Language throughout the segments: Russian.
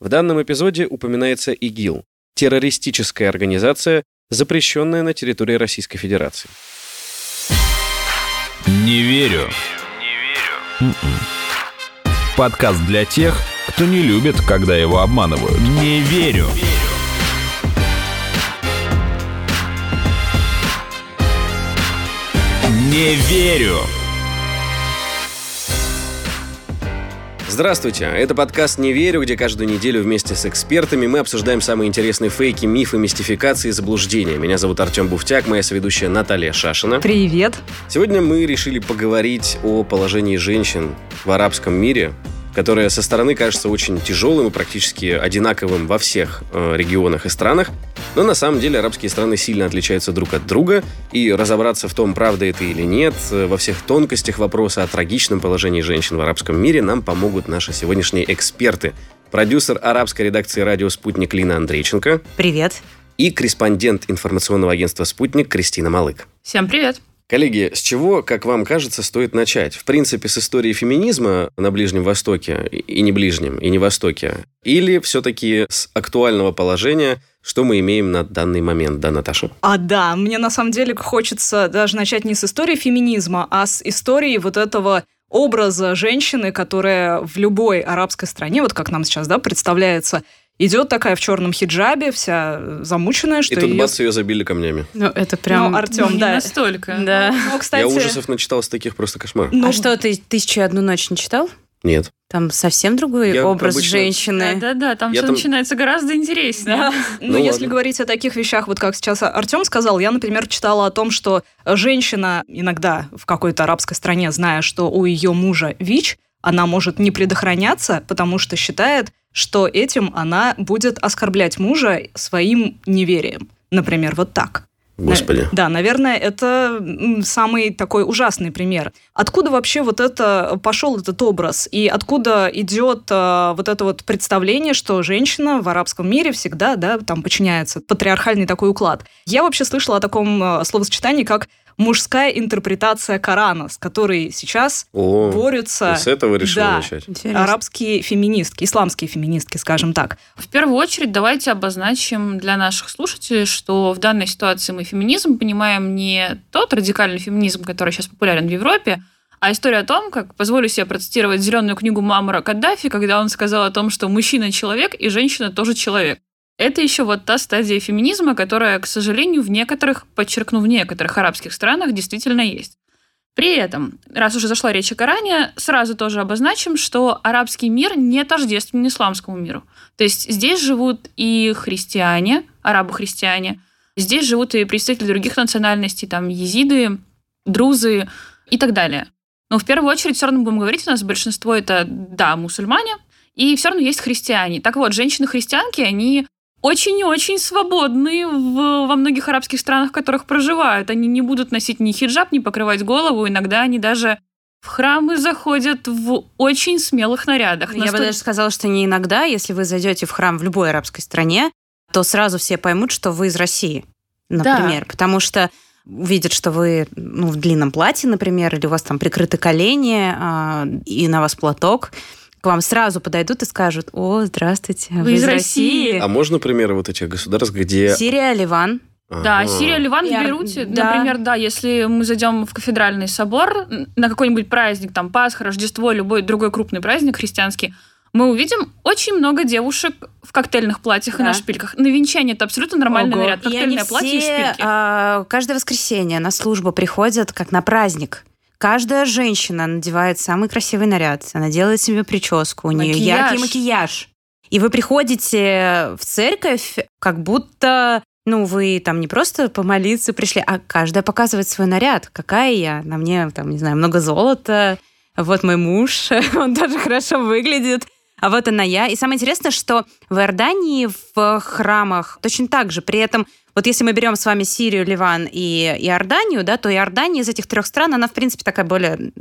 В данном эпизоде упоминается ИГИЛ – террористическая организация, запрещенная на территории Российской Федерации. Не верю. Не верю. Подкаст для тех, кто не любит, когда его обманывают. Не верю. Не верю. Здравствуйте, это подкаст «Не верю», где каждую неделю вместе с экспертами мы обсуждаем самые интересные фейки, мифы, мистификации и заблуждения. Меня зовут Артем Буфтяк, моя соведущая Наталья Шашина. Привет. Сегодня мы решили поговорить о положении женщин в арабском мире, которое со стороны кажется очень тяжелым и практически одинаковым во всех э, регионах и странах, но на самом деле арабские страны сильно отличаются друг от друга, и разобраться в том, правда это или нет, э, во всех тонкостях вопроса о трагичном положении женщин в арабском мире нам помогут наши сегодняшние эксперты. Продюсер арабской редакции радио «Спутник» Лина Андрейченко. Привет. И корреспондент информационного агентства «Спутник» Кристина Малык. Всем привет. Коллеги, с чего, как вам кажется, стоит начать? В принципе, с истории феминизма на Ближнем Востоке, и не Ближнем, и не Востоке? Или все-таки с актуального положения, что мы имеем на данный момент, да, Наташа? А да, мне на самом деле хочется даже начать не с истории феминизма, а с истории вот этого образа женщины, которая в любой арабской стране, вот как нам сейчас, да, представляется, идет такая в черном хиджабе, вся замученная, что И тут ее... бац, ее забили камнями. Ну, это прям... Ну, Артем, не да. настолько. Да. Ну, кстати... Я ужасов начитался таких просто кошмар. Ну, а что, ты «Тысячу и одну ночь» не читал? Нет. Там совсем другой Я образ обычно- женщины. Да-да-да, там Я все там- начинается гораздо интереснее. Да. Ну, Ну, если ладно. говорить о таких вещах, вот как сейчас Артем сказал, я, например, читала о том, что женщина иногда в какой-то арабской стране, зная, что у ее мужа ВИЧ, она может не предохраняться, потому что считает, что этим она будет оскорблять мужа своим неверием. Например, вот так. Господи. На- Да, наверное, это самый такой ужасный пример. Откуда вообще вот это пошел этот образ? И откуда идет э, вот это вот представление, что женщина в арабском мире всегда, да, там подчиняется патриархальный такой уклад? Я вообще слышала о таком э, словосочетании, как мужская интерпретация Корана, с которой сейчас О, борются с этого решила да, начать. Интересно. арабские феминистки, исламские феминистки, скажем так. В первую очередь давайте обозначим для наших слушателей, что в данной ситуации мы феминизм понимаем не тот радикальный феминизм, который сейчас популярен в Европе, а история о том, как позволю себе процитировать зеленую книгу Мамара Каддафи, когда он сказал о том, что мужчина человек и женщина тоже человек. Это еще вот та стадия феминизма, которая, к сожалению, в некоторых, подчеркну, в некоторых арабских странах действительно есть. При этом, раз уже зашла речь о Коране, сразу тоже обозначим, что арабский мир не тождествен исламскому миру. То есть здесь живут и христиане, арабы-христиане, здесь живут и представители других национальностей, там езиды, друзы и так далее. Но в первую очередь все равно будем говорить, у нас большинство это, да, мусульмане, и все равно есть христиане. Так вот, женщины-христианки, они очень и очень свободны в, во многих арабских странах, в которых проживают. Они не будут носить ни хиджаб, ни покрывать голову. Иногда они даже в храмы заходят в очень смелых нарядах. Я бы Настолько- даже сказала, что не иногда, если вы зайдете в храм в любой арабской стране, то сразу все поймут, что вы из России, например. Потому что увидят, что вы ну, в длинном платье, например, или у вас там прикрыты колени, а, и на вас платок, к вам сразу подойдут и скажут, о, здравствуйте, вы, Вы из России. А можно примеры вот этих государств, где... Сирия, Ливан. Да, Ага. Сирия, Ливан, в И Бейруте, да. например, да, если мы зайдем в кафедральный собор на какой-нибудь праздник, там Пасха, Рождество, любой другой крупный праздник христианский, мы увидим очень много девушек в коктейльных платьях и Да. на шпильках. На венчание это абсолютно нормальный Ого. наряд. И они Коктейльное платье и все шпильки. а, каждое воскресенье на службу приходят как на праздник. Каждая женщина надевает самый красивый наряд, она делает себе прическу, у нее Макияж. яркий макияж. И вы приходите в церковь, как будто, ну, вы там не просто помолиться пришли, а каждая показывает свой наряд. Какая я? На мне, там, не знаю, много золота. Вот мой муж, он тоже хорошо выглядит. А вот она я. И самое интересное, что в Иордании в храмах точно так же. При этом, вот если мы берем с вами Сирию, Ливан и Иорданию, да, то Иордания из этих трех стран, она, в принципе, такая более...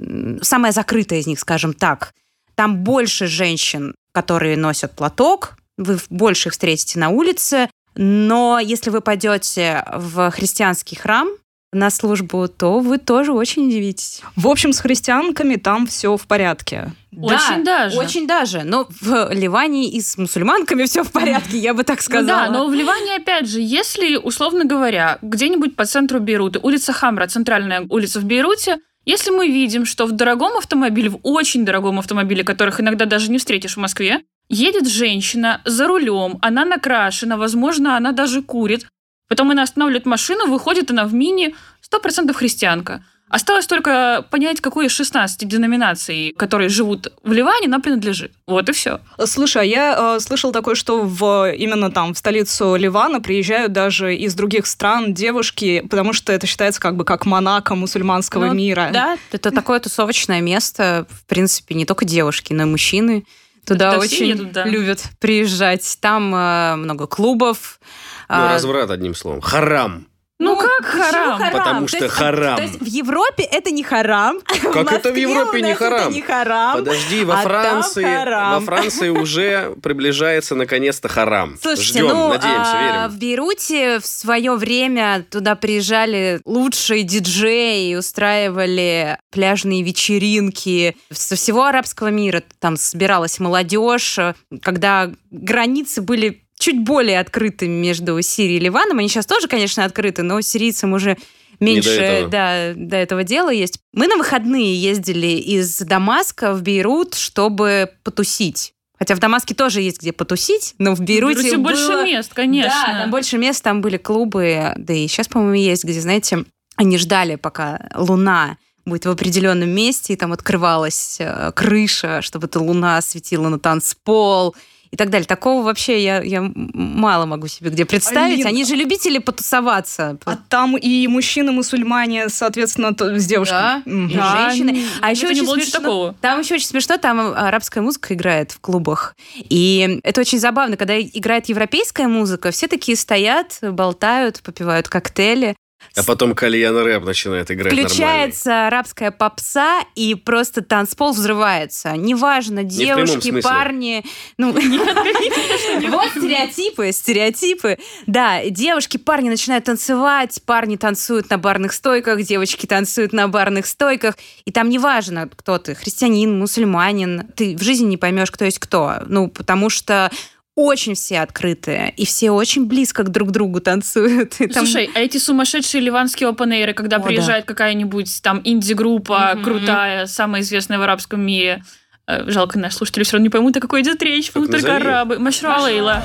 самая закрытая из них, скажем так. Там больше женщин, которые носят платок, вы больше их встретите на улице, но если вы пойдете в христианский храм, на службу, то вы тоже очень удивитесь. В общем, с христианками там все в порядке. Очень да, даже. Очень даже. Но в Ливане и с мусульманками все в порядке, я бы так сказала. Ну да, но в Ливане, опять же, если, условно говоря, где-нибудь по центру Бейрута, улица Хамра, центральная улица в Бейруте, если мы видим, что в дорогом автомобиле, в очень дорогом автомобиле, которых иногда даже не встретишь в Москве, едет женщина за рулем, она накрашена, возможно, она даже курит, Потом она останавливает машину, выходит она в мини, 100% христианка. Осталось только понять, какой из 16 деноминаций, которые живут в Ливане, она принадлежит. Вот и все. Слушай, а я э, слышал такое, что в, именно там, в столицу Ливана приезжают даже из других стран девушки, потому что это считается как бы как Монако мусульманского Ну, мира. Да, это такое тусовочное место. В принципе, не только девушки, но и мужчины. Туда Туда очень едут, да. любят приезжать. Там э, много клубов. Ну, А, разврат, одним словом. Харам. Ну, как почему харам? Потому То что есть, харам. То есть в Европе это не харам. Как это в Европе не харам? не харам. Подожди, во а Франции, харам. во Франции уже приближается наконец-то харам. Слушайте, Ждем, ну, надеемся, а, верим. в Бейруте в свое время туда приезжали лучшие диджеи, устраивали пляжные вечеринки со всего арабского мира. Там собиралась молодежь, когда границы были чуть более открыты между Сирией и Ливаном. Они сейчас тоже, конечно, открыты, но сирийцам уже меньше этого. да, до этого дела есть. Мы на выходные ездили из Дамаска в Бейрут, чтобы потусить. Хотя в Дамаске тоже есть где потусить, но в Бейруте, В Бейруте больше было- мест, конечно. Да, там больше мест, там были клубы, да и сейчас, по-моему, есть, где, знаете, они ждали, пока луна будет в определенном месте, и там открывалась э, крыша, чтобы эта луна светила на танцпол и так далее. Такого вообще я, я мало могу себе где представить. Алин, Они же любители потусоваться. А там и мужчины-мусульмане, соответственно, то- с девушками. Да, Мгм. и женщины. А еще очень смешно. такого. Там еще очень смешно, там арабская музыка играет в клубах. И это очень забавно, когда играет европейская музыка, все такие стоят, болтают, попивают коктейли. А потом кальян рэп начинает играть Включается арабская попса, и просто танцпол взрывается. Неважно, девушки, смысле. парни. Ну, вот стереотипы, стереотипы. Да, девушки, парни начинают танцевать, парни танцуют на барных стойках, девочки танцуют на барных стойках. И там неважно, кто ты, христианин, мусульманин, ты в жизни не поймешь, кто есть кто. Ну, потому что очень все открытые, и все очень близко к друг другу танцуют. И там- Слушай, а эти сумасшедшие ливанские опенейры, когда О, приезжает какая-нибудь там инди-группа Мгм. крутая, самая известная в арабском мире, э, жалко, наши слушатели все равно не поймут, о какой идет речь, поймут только арабы. Машруа Лейла.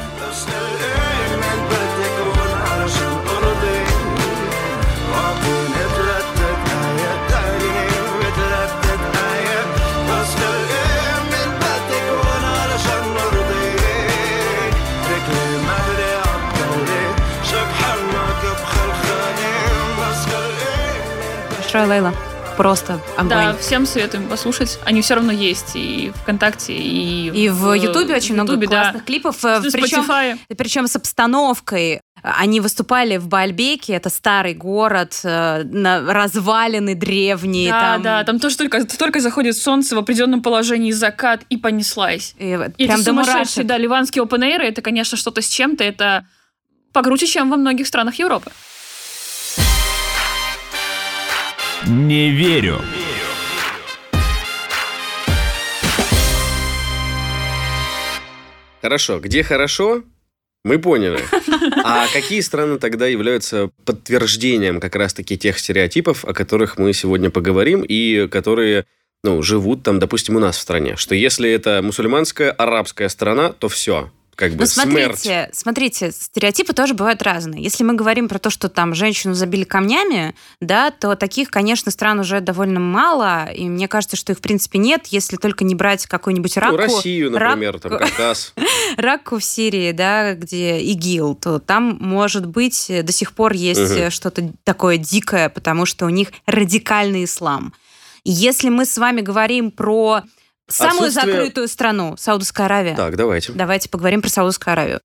Большая Лейла. Просто огонь. Да, всем советуем послушать. Они все равно есть и ВКонтакте, и, И в Ютубе очень много Ютубе, да. классных клипов. э, Причем, Spotify. причем с обстановкой. Они выступали в Бальбеке, это старый город, э, развалины древние. Да, там, да, там тоже только, только заходит солнце в определенном положении, закат, и понеслась. И И прям сумасшедшие, мурашек. да, ливанские open air, это, конечно, что-то с чем-то, это покруче, чем во многих странах Европы. Не верю. Хорошо, где хорошо, мы поняли. А какие страны тогда являются подтверждением как раз-таки тех стереотипов, о которых мы сегодня поговорим, и которые ну, живут там, допустим, у нас в стране? Что если это мусульманская, арабская страна, то все, как бы Ну, смерть. смотрите, смотрите, стереотипы тоже бывают разные. Если мы говорим про то, что там женщину забили камнями, да, то таких, конечно, стран уже довольно мало, и мне кажется, что их, в принципе, нет, если только не брать какую-нибудь Ну, раку. Россию, например, там, Раку- Кавказ. Раку в Сирии, да, где ИГИЛ, то там, может быть, до сих пор есть Мгм. что-то такое дикое, потому что у них радикальный ислам. Если мы с вами говорим про самую Отсутствие- закрытую страну, Саудовская Аравия, Так, давайте. давайте поговорим про Саудовскую Аравию.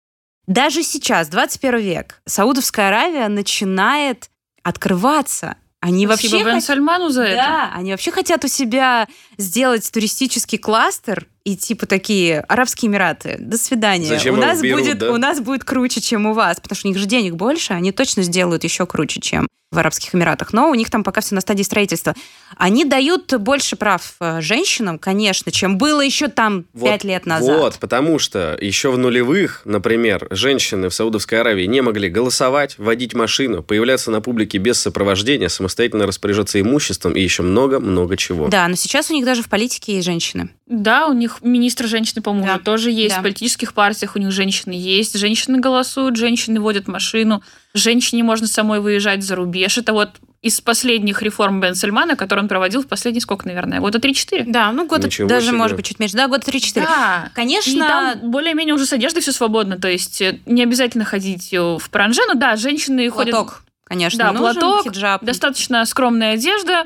Даже сейчас, 21 век, Саудовская Аравия начинает открываться. Они Спасибо вообще Бен хот- Сальману за это. да, они вообще хотят у себя сделать туристический кластер и типа такие Арабские Эмираты, до свидания. Зачем у нас берут, будет да? у нас будет круче, чем у вас, потому что у них же денег больше, они точно сделают еще круче, чем в Арабских Эмиратах. Но у них там пока все на стадии строительства. Они дают больше прав э, женщинам, конечно, чем было еще там Вот, пять лет назад. Вот, потому что еще в нулевых, например, женщины в Саудовской Аравии не могли голосовать, водить машину, появляться на публике без сопровождения, самостоятельно распоряжаться имуществом и еще много-много чего. Да, но сейчас у них даже в политике есть женщины. Да, у них министр женщины, по-моему, Да. тоже есть. Да. В политических партиях у них женщины есть. Женщины голосуют, женщины водят машину. Женщине можно самой выезжать за рубеж. Это вот из последних реформ Бен Сальмана, который он проводил в последние сколько, наверное, года 3-4. Да, ну года Ничего даже, себе. может быть, чуть меньше. Да, года 3-4. Да. Конечно, И там более-менее уже с одеждой все свободно, то есть э, не обязательно ходить э, в паранже, но да, женщины ходят... платок, конечно, Да, нужен, платок, хиджаб. Достаточно скромная одежда,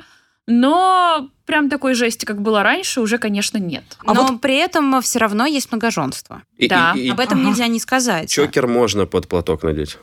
но прям такой жести, как было раньше, уже, конечно, нет. А Но вот- при этом все равно есть многоженство. И, Да. и- и Об этом Ага. нельзя не сказать. чокер можно под платок надеть.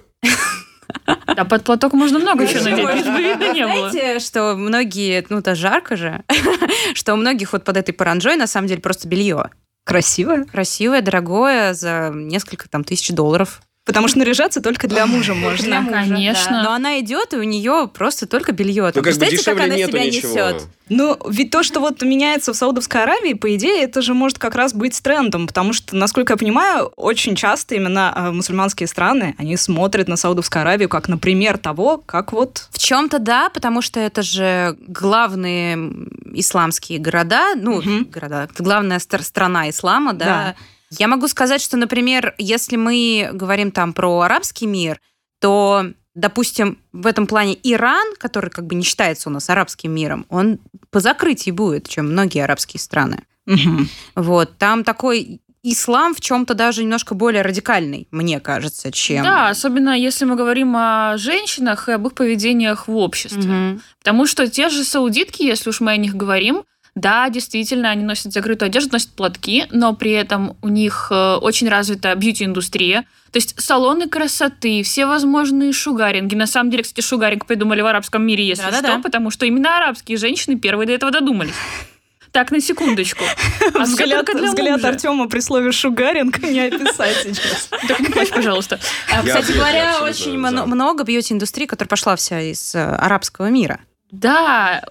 Да, под платок можно много Знаете, надеть, лишь бы видно не было. Знаете, что многие, ну, это жарко же, что у многих вот под этой паранжой на самом деле просто белье. Красивая. Красивое, дорогое, за несколько там тысяч долларов. Потому что наряжаться только для мужа Для можно. мужа, конечно. да. Но она идет, и у нее просто только белье. Ну, как бы Представляете, как она себя ничего. несет? Ну, ведь то, что вот меняется в Саудовской Аравии, по идее, это же может как раз быть трендом, потому что, насколько я понимаю, очень часто именно э, мусульманские страны, они смотрят на Саудовскую Аравию как на пример того, как вот... В чем-то да, потому что это же главные исламские города, ну, Мгм. города, это главная стр- страна ислама, да. Я могу сказать, что, например, если мы говорим там про арабский мир, то, допустим, в этом плане Иран, который как бы не считается у нас арабским миром, он по закрытии будет, чем многие арабские страны. Мгм. Вот, там такой ислам в чем-то даже немножко более радикальный, мне кажется, чем... Да, особенно если мы говорим о женщинах и об их поведениях в обществе. Мгм. Потому что те же саудитки, если уж мы о них говорим, да, действительно, они носят закрытую одежду, носят платки, но при этом у них э, очень развита бьюти-индустрия. То есть салоны красоты, все возможные шугаринги. На самом деле, кстати, шугаринг придумали в арабском мире, если Да-да-да. что, потому что именно арабские женщины первые до этого додумались. Так, на секундочку. А Взгляд, для взгляд. Артема при слове «шугаринг» не описать сейчас. Так не плачь, пожалуйста. А, Я Кстати говоря, очень много бьюти-индустрии, которая пошла вся из э, арабского мира. Да,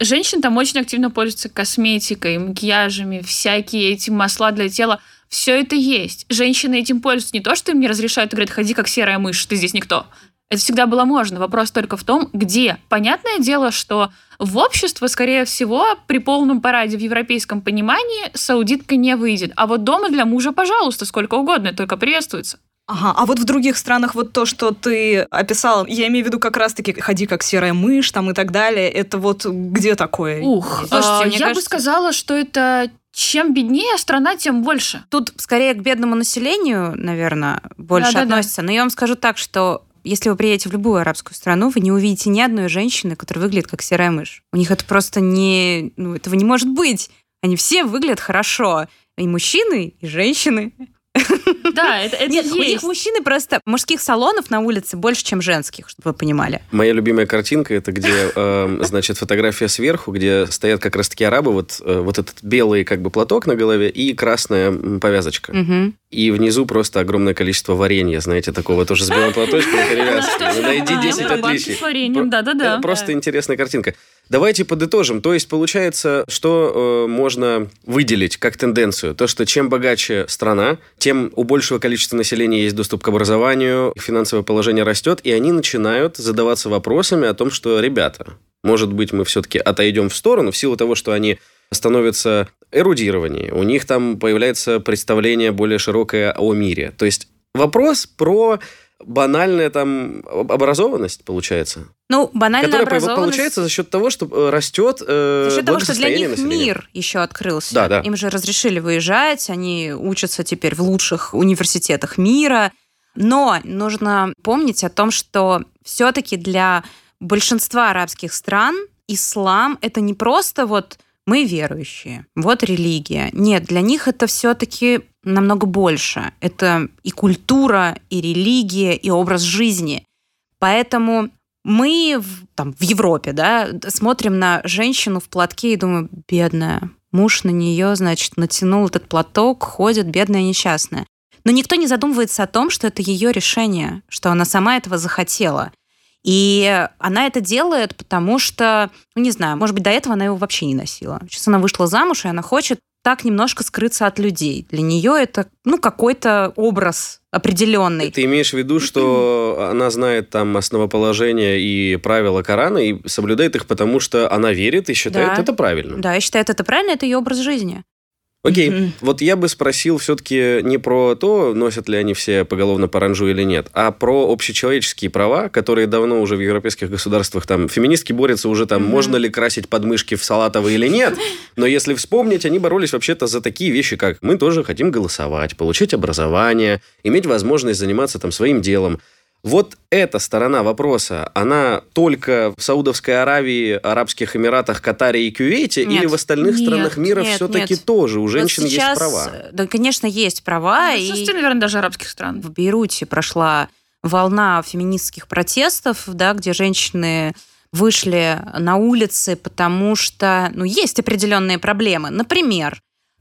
женщины там очень активно пользуются косметикой, макияжами, всякие эти масла для тела. Все это есть. Женщины этим пользуются не то, что им не разрешают и говорят, ходи как серая мышь, ты здесь никто. Это всегда было можно. Вопрос только в том, где. Понятное дело, что в общество, скорее всего, при полном параде в европейском понимании саудитка не выйдет. А вот дома для мужа, пожалуйста, сколько угодно, только приветствуется. Ага, а вот в других странах вот то, что ты описал, я имею в виду как раз-таки «ходи как серая мышь» там и так далее, это вот где такое? Ух, Слушайте, а, мне я бы кажется- сказала, что это чем беднее страна, тем больше. Тут скорее к бедному населению, наверное, больше Да-да-да. относится. Но я вам скажу так, что если вы приедете в любую арабскую страну, вы не увидите ни одной женщины, которая выглядит как серая мышь. У них это просто не... Ну, этого не может быть. Они все выглядят хорошо. И мужчины, и женщины. Да, это, это Нет, у них есть. мужчины просто... Мужских салонов на улице больше, чем женских, чтобы вы понимали. Моя любимая картинка это где, э, значит, фотография сверху, где стоят как раз-таки арабы, вот, э, вот этот белый как бы платок на голове и красная повязочка. Мгм. И внизу просто огромное количество варенья, знаете, такого тоже с белым платочком и перевязкой. Ну, Найди А, 10 это банки отличий. с вареньем, да-да-да. Это просто интересная картинка. Давайте подытожим. То есть получается, что э, можно выделить как тенденцию? То, что чем богаче страна, тем у большего количества населения есть доступ к образованию, финансовое положение растет, и они начинают задаваться вопросами о том, что, ребята, может быть, мы все-таки отойдем в сторону в силу того, что они становятся эрудированнее, у них там появляется представление более широкое о мире. То есть вопрос про банальная там об- образованность, получается. Ну, банальная Которая образованность... получается за счет того, что э, растет э, За счет того, что для них населения. мир еще открылся. Да, да. Им же разрешили выезжать, они учатся теперь в лучших университетах мира. Но нужно помнить о том, что все-таки для большинства арабских стран ислам это не просто вот мы верующие, вот религия. Нет, для них это все-таки намного больше. Это и культура, и религия, и образ жизни. Поэтому мы в, там, в Европе да, смотрим на женщину в платке и думаем, бедная, Муж на нее, значит, натянул этот платок, ходит, бедная несчастная. Но никто не задумывается о том, что это ее решение, что она сама этого захотела. И она это делает, потому что, ну, не знаю, может быть, до этого она его вообще не носила. Сейчас она вышла замуж, и она хочет так немножко скрыться от людей. Для нее это, ну, какой-то образ определенный. Ты имеешь в виду, что она знает там основоположение и правила Корана и соблюдает их, потому что она верит и считает Да. это правильно? Да, я считаю, это правильно, это ее образ жизни. Окей, Мгм. вот я бы спросил все-таки не про то, носят ли они все поголовно паранжу или нет, а про общечеловеческие права, которые давно уже в европейских государствах там феминистки борются уже там, Мгм. можно ли красить подмышки в салатовые или нет. Но если вспомнить, они боролись вообще-то за такие вещи, как мы тоже хотим голосовать, получить образование, иметь возможность заниматься там своим делом. Вот эта сторона вопроса, она только в Саудовской Аравии, Арабских Эмиратах, Катаре и Кювейте, Нет. или в остальных Нет, странах мира нет, все-таки нет. тоже у Вот женщин сейчас, есть права? Да, конечно, есть права. В и большинстве, наверное, даже арабских стран. в Бейруте прошла волна феминистских протестов, да, где женщины вышли на улицы, потому что ну, есть определенные проблемы. Например,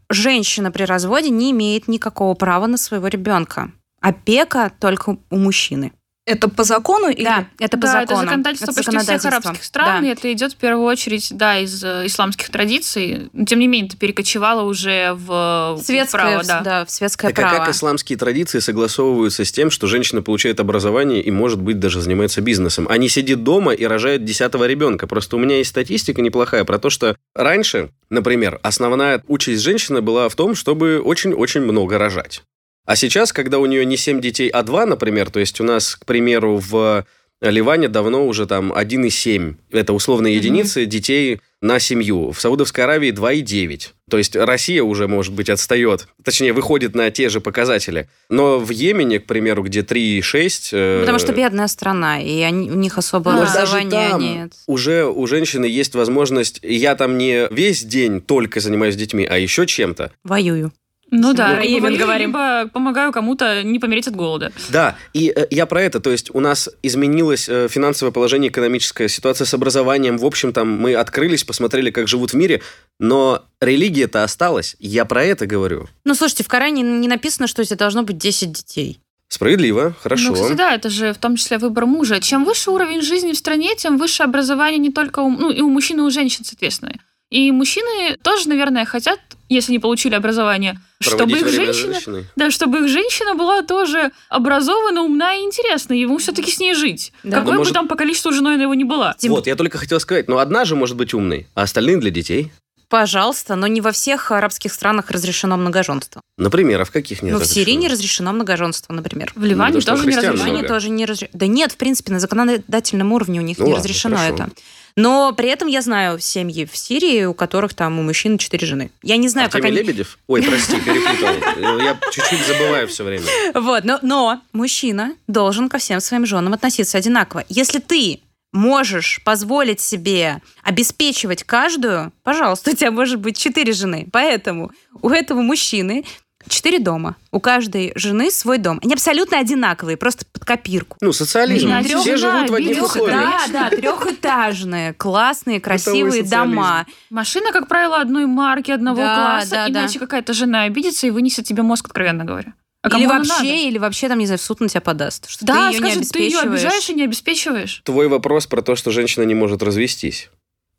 женщина при разводе не имеет никакого права на своего ребенка. Опека только у мужчины. Это по закону или... Да, это по да, закону. это законодательство Это почти всех арабских стран, Да. и это идет в первую очередь, да, из э, исламских традиций. Но, тем не менее, это перекочевало уже в Светское, право, да. да, в светское Так а право. как исламские традиции согласовываются с тем, что женщина получает образование и, может быть, даже занимается бизнесом, а не сидит дома и рожает десятого ребенка? Просто у меня есть статистика неплохая про то, что раньше, например, основная участь женщины была в том, чтобы очень-очень много рожать. А сейчас, когда у нее не 7 детей, а 2, например, то есть у нас, к примеру, в Ливане давно уже там 1,7, это условные единицы детей на семью. В Саудовской Аравии 2,9. То есть Россия уже, может быть, отстает. Точнее, выходит на те же показатели. Но в Йемене, к примеру, где 3,6... э, Потому что бедная страна, и они, у них особо Но даже образования там нет. уже у женщины есть возможность... Я там не весь день только занимаюсь детьми, а еще чем-то. Воюю. Ну да, либо Йемен воюю, говорим. либо помогаю кому-то не помереть от голода. Да, и э, я про это. То есть у нас изменилось э, финансовое положение, экономическая ситуация с образованием. В общем, там мы открылись, посмотрели, как живут в мире, но религия-то осталась. Я про это говорю. Ну, слушайте, в Коране не написано, что у тебя должно быть 10 детей. Справедливо, хорошо. Ну, кстати, да, это же в том числе выбор мужа. Чем выше уровень жизни в стране, тем выше образование не только у, ну, и у мужчин, и у женщин, соответственно. И мужчины тоже, наверное, хотят, если не получили образование, чтобы их женщина, да, чтобы их женщина была тоже образована, умна и интересна, и ему все-таки с ней жить. Да. Какой Ну, бы может- там по количеству женой она его не была. Тем- Вот, я только хотел сказать, но одна же может быть умной, а остальные для детей. Пожалуйста, но не во всех арабских странах разрешено многоженство. Например, а в каких нет? ну, в Сирии не разрешено? многоженство, например. В Ливане что тоже не разрешено. Ливане тоже не разрешено. Да нет, в принципе, на законодательном уровне у них Ну не ладно, разрешено хорошо. это. Но при этом я знаю семьи в Сирии, у которых там у мужчин четыре жены. Я не знаю, как Артемий они... Лебедев? Ой, прости, перепутал. Я чуть-чуть забываю все время. Вот, но, но мужчина должен ко всем своим женам относиться одинаково. Если ты можешь позволить себе обеспечивать каждую, пожалуйста, у тебя может быть четыре жены. Поэтому у этого мужчины четыре дома. У каждой жены свой дом. Они абсолютно одинаковые, просто под копирку. Ну, социализм. Не, Все трёх- живут в одних трёх- условиях. Да, да, трехэтажные, классные, красивые дома. Машина, как правило, одной марки, одного Да, класса, да, да. иначе какая-то жена обидится и вынесет тебе мозг, откровенно говоря. А или вообще, надо? или вообще там, не знаю, в суд на тебя подаст. Что Да, ты ее не скажет, ты ее обижаешь и не обеспечиваешь. Твой вопрос про то, что женщина не может развестись.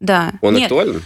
Да. Он Нет, актуален?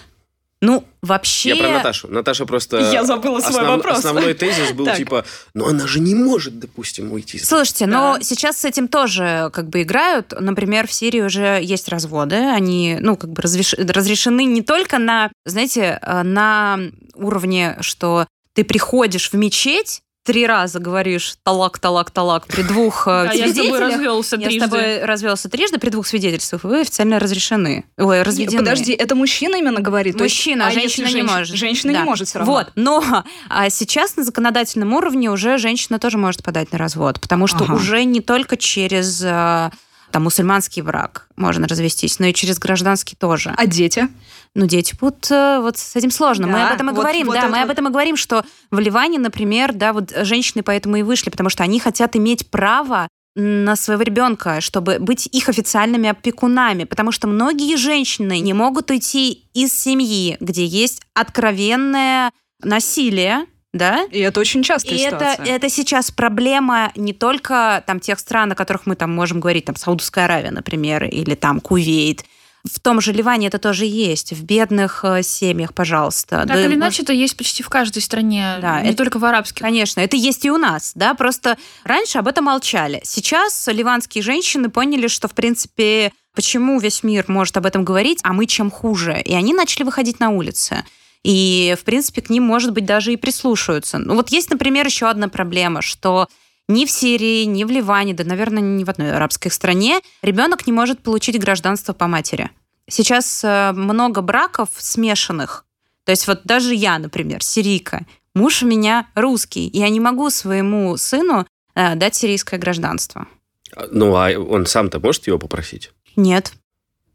Ну, вообще... Я про Наташу. Наташа просто... Я забыла свой основ- вопрос. Основной тезис был Так. типа, ну она же не может, допустим, уйти. Слушайте, но Да. сейчас с этим тоже как бы играют. Например, в Сирии уже есть разводы. Они, ну, как бы развеш- разрешены не только на, знаете, э, на уровне, что ты приходишь в мечеть, три раза говоришь талак, талак, талак при двух э, А я с тобой свидетелях. развелся Я трижды. с тобой развелся трижды при двух свидетельствах, вы официально разрешены. Ой, разведены. Подожди, это мужчина именно говорит? Мужчина, а женщина не женщ- может. Женщина Да. не может все равно. Вот, но а сейчас на законодательном уровне уже женщина тоже может подать на развод, потому что Ага. уже не только через а, там мусульманский брак можно развестись, но и через гражданский тоже. А дети? Ну, дети будут э, вот с этим сложно. мы Да, об этом и вот- говорим, вот да, это мы об вот. этом и говорим, что в Ливане, например, да, вот женщины поэтому и вышли, потому что они хотят иметь право на своего ребенка, чтобы быть их официальными опекунами, потому что многие женщины не могут уйти из семьи, где есть откровенное насилие, да? И это очень часто И это, это сейчас проблема не только там тех стран, о которых мы там можем говорить, там Саудовская Аравия, например, или там Кувейт, в том же Ливане это тоже есть, в бедных э, семьях, пожалуйста. Так да, или иначе это есть почти в каждой стране, да, не это, только в арабских. Конечно, это есть и у нас, да, просто раньше об этом молчали. Сейчас ливанские женщины поняли, что, в принципе, почему весь мир может об этом говорить, а мы чем хуже. И они начали выходить на улицы. И, в принципе, к ним, может быть, даже и прислушиваются. Ну, вот есть, например, еще одна проблема, что ни в Сирии, ни в Ливане, да, наверное, ни в одной арабской стране ребенок не может получить гражданство по матери. Сейчас э, много браков смешанных. То есть вот даже я, например, сирийка, муж у меня русский, и я не могу своему сыну э, дать сирийское гражданство. А, ну, а он сам-то может его попросить? Нет.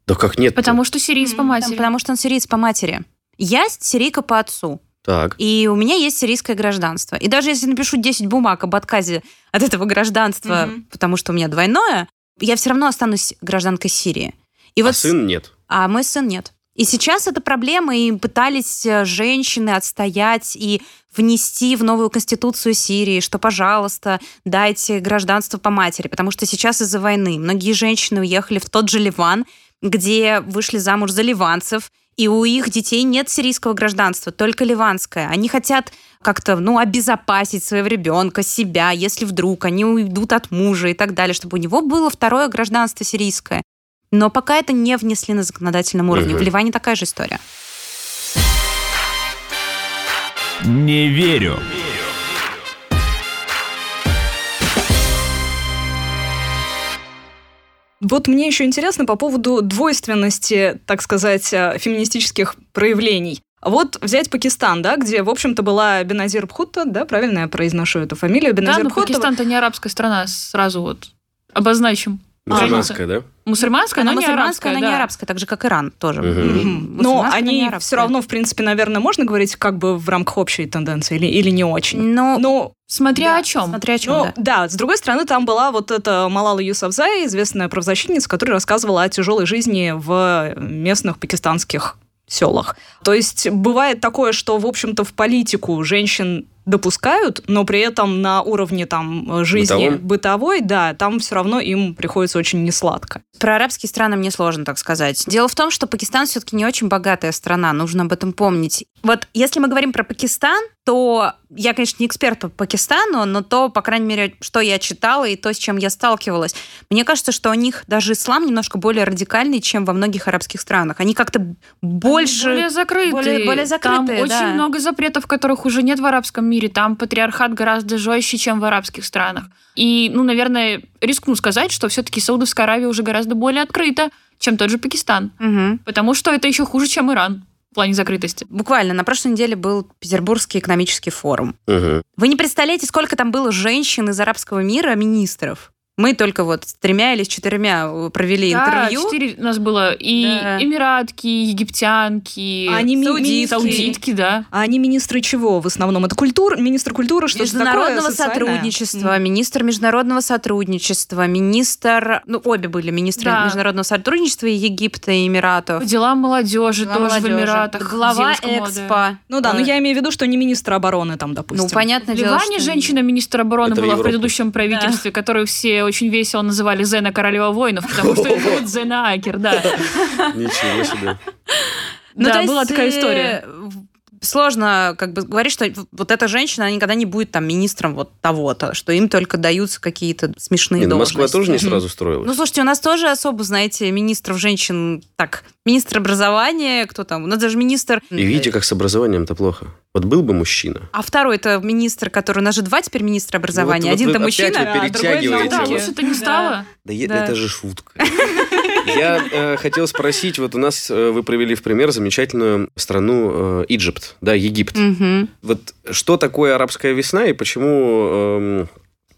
Да как нет? Потому что сириец по матери. Потому что он сириец по матери. Я сирийка по отцу. Так. И у меня есть сирийское гражданство. И даже если напишу 10 бумаг об отказе от этого гражданства, угу. потому что у меня двойное, я все равно останусь гражданкой Сирии. И а вот сын нет. А мой сын нет. И сейчас это проблема, и пытались э, женщины отстоять и внести в новую конституцию Сирии, что, пожалуйста, дайте гражданство по матери, потому что сейчас из-за войны многие женщины уехали в тот же Ливан, где вышли замуж за ливанцев, и у их детей нет сирийского гражданства, только ливанское. Они хотят как-то, ну, обезопасить своего ребенка, себя, если вдруг они уйдут от мужа и так далее, чтобы у него было второе гражданство сирийское. Но пока это не внесли на законодательном уровне. Угу. В Ливане такая же история. Не верю. Вот мне еще интересно по поводу двойственности, так сказать, э, феминистических проявлений. Вот взять Пакистан, да, где, в общем-то, была Беназир Бхутта, да, правильно я произношу эту фамилию? Беназир да, но Бхутта... Пакистан-то не арабская страна, сразу вот обозначим. Мусульманская, да? Мусульманская, но, но не арабская, она да. не арабская, так же, как Иран тоже. Угу. Но они все равно, в принципе, наверное, можно говорить как бы в рамках общей тенденции или, или не очень. Но, но Смотря да, о чем. Смотря о чем, ну, да. да. С другой стороны, там была вот эта Малала Юсафзай, известная правозащитница, которая рассказывала о тяжелой жизни в местных пакистанских селах. То есть бывает такое, что, в общем-то, в политику женщин допускают, но при этом на уровне там жизни Бытовом? бытовой, да, там все равно им приходится очень несладко. Про арабские страны мне сложно так сказать. Дело в том, что Пакистан все-таки не очень богатая страна, нужно об этом помнить. Вот если мы говорим про Пакистан, то я, конечно, не эксперт по Пакистану, но то, по крайней мере, что я читала и то, с чем я сталкивалась, мне кажется, что у них даже ислам немножко более радикальный, чем во многих арабских странах. Они как-то больше... Более закрытые. Более, более закрытые, Там да. очень много запретов, которых уже нет в арабском мире. Там патриархат гораздо жестче, чем в арабских странах. И, ну, наверное, рискну сказать, что все-таки Саудовская Аравия уже гораздо более открыта, чем тот же Пакистан. Угу. Потому что это еще хуже, чем Иран в плане закрытости. Буквально на прошлой неделе был Петербургский экономический форум. Угу. Вы не представляете, сколько там было женщин из арабского мира, министров. Мы только вот с тремя или с четырьмя э, провели да, интервью. четыре у нас было. И да. эмиратки, египтянки, а они саудитки. саудитки, да. А они министры чего в основном? Это культур, министр культуры, что Международного такое, сотрудничества, mm. министр международного сотрудничества, министр... Ну, обе были министры да. международного сотрудничества и Египта, и Эмиратов. По делам молодежи Дела тоже молодежи. в Эмиратах. Глава Экспо. Ну да, но я имею в виду, что не министр обороны там, допустим. Ну, понятно В Ливане что... женщина-министр обороны Это была в, в предыдущем правительстве, да. которую все очень весело называли Зена королева воинов, потому что это вот Зена Акер, да. Ничего себе. Ну, да, была такая история э, сложно как бы говорить, что вот эта женщина, она никогда не будет там министром вот того-то, что им только даются какие-то смешные не, ну, должности. Москва тоже не сразу строилась. Ну, слушайте, у нас тоже особо, знаете, министров женщин, так, министр образования, кто там, у нас даже министр... И видите, как с образованием-то плохо. Вот был бы мужчина. А второй это министр, который... У нас же два теперь министра образования. Ну, вот, Один-то вот мужчина, а другой... Да, это не стало. Да, да. это же шутка. Я э, хотел спросить, вот у нас э, вы провели в пример замечательную страну э, да, Египет. Угу. Вот что такое арабская весна и почему э,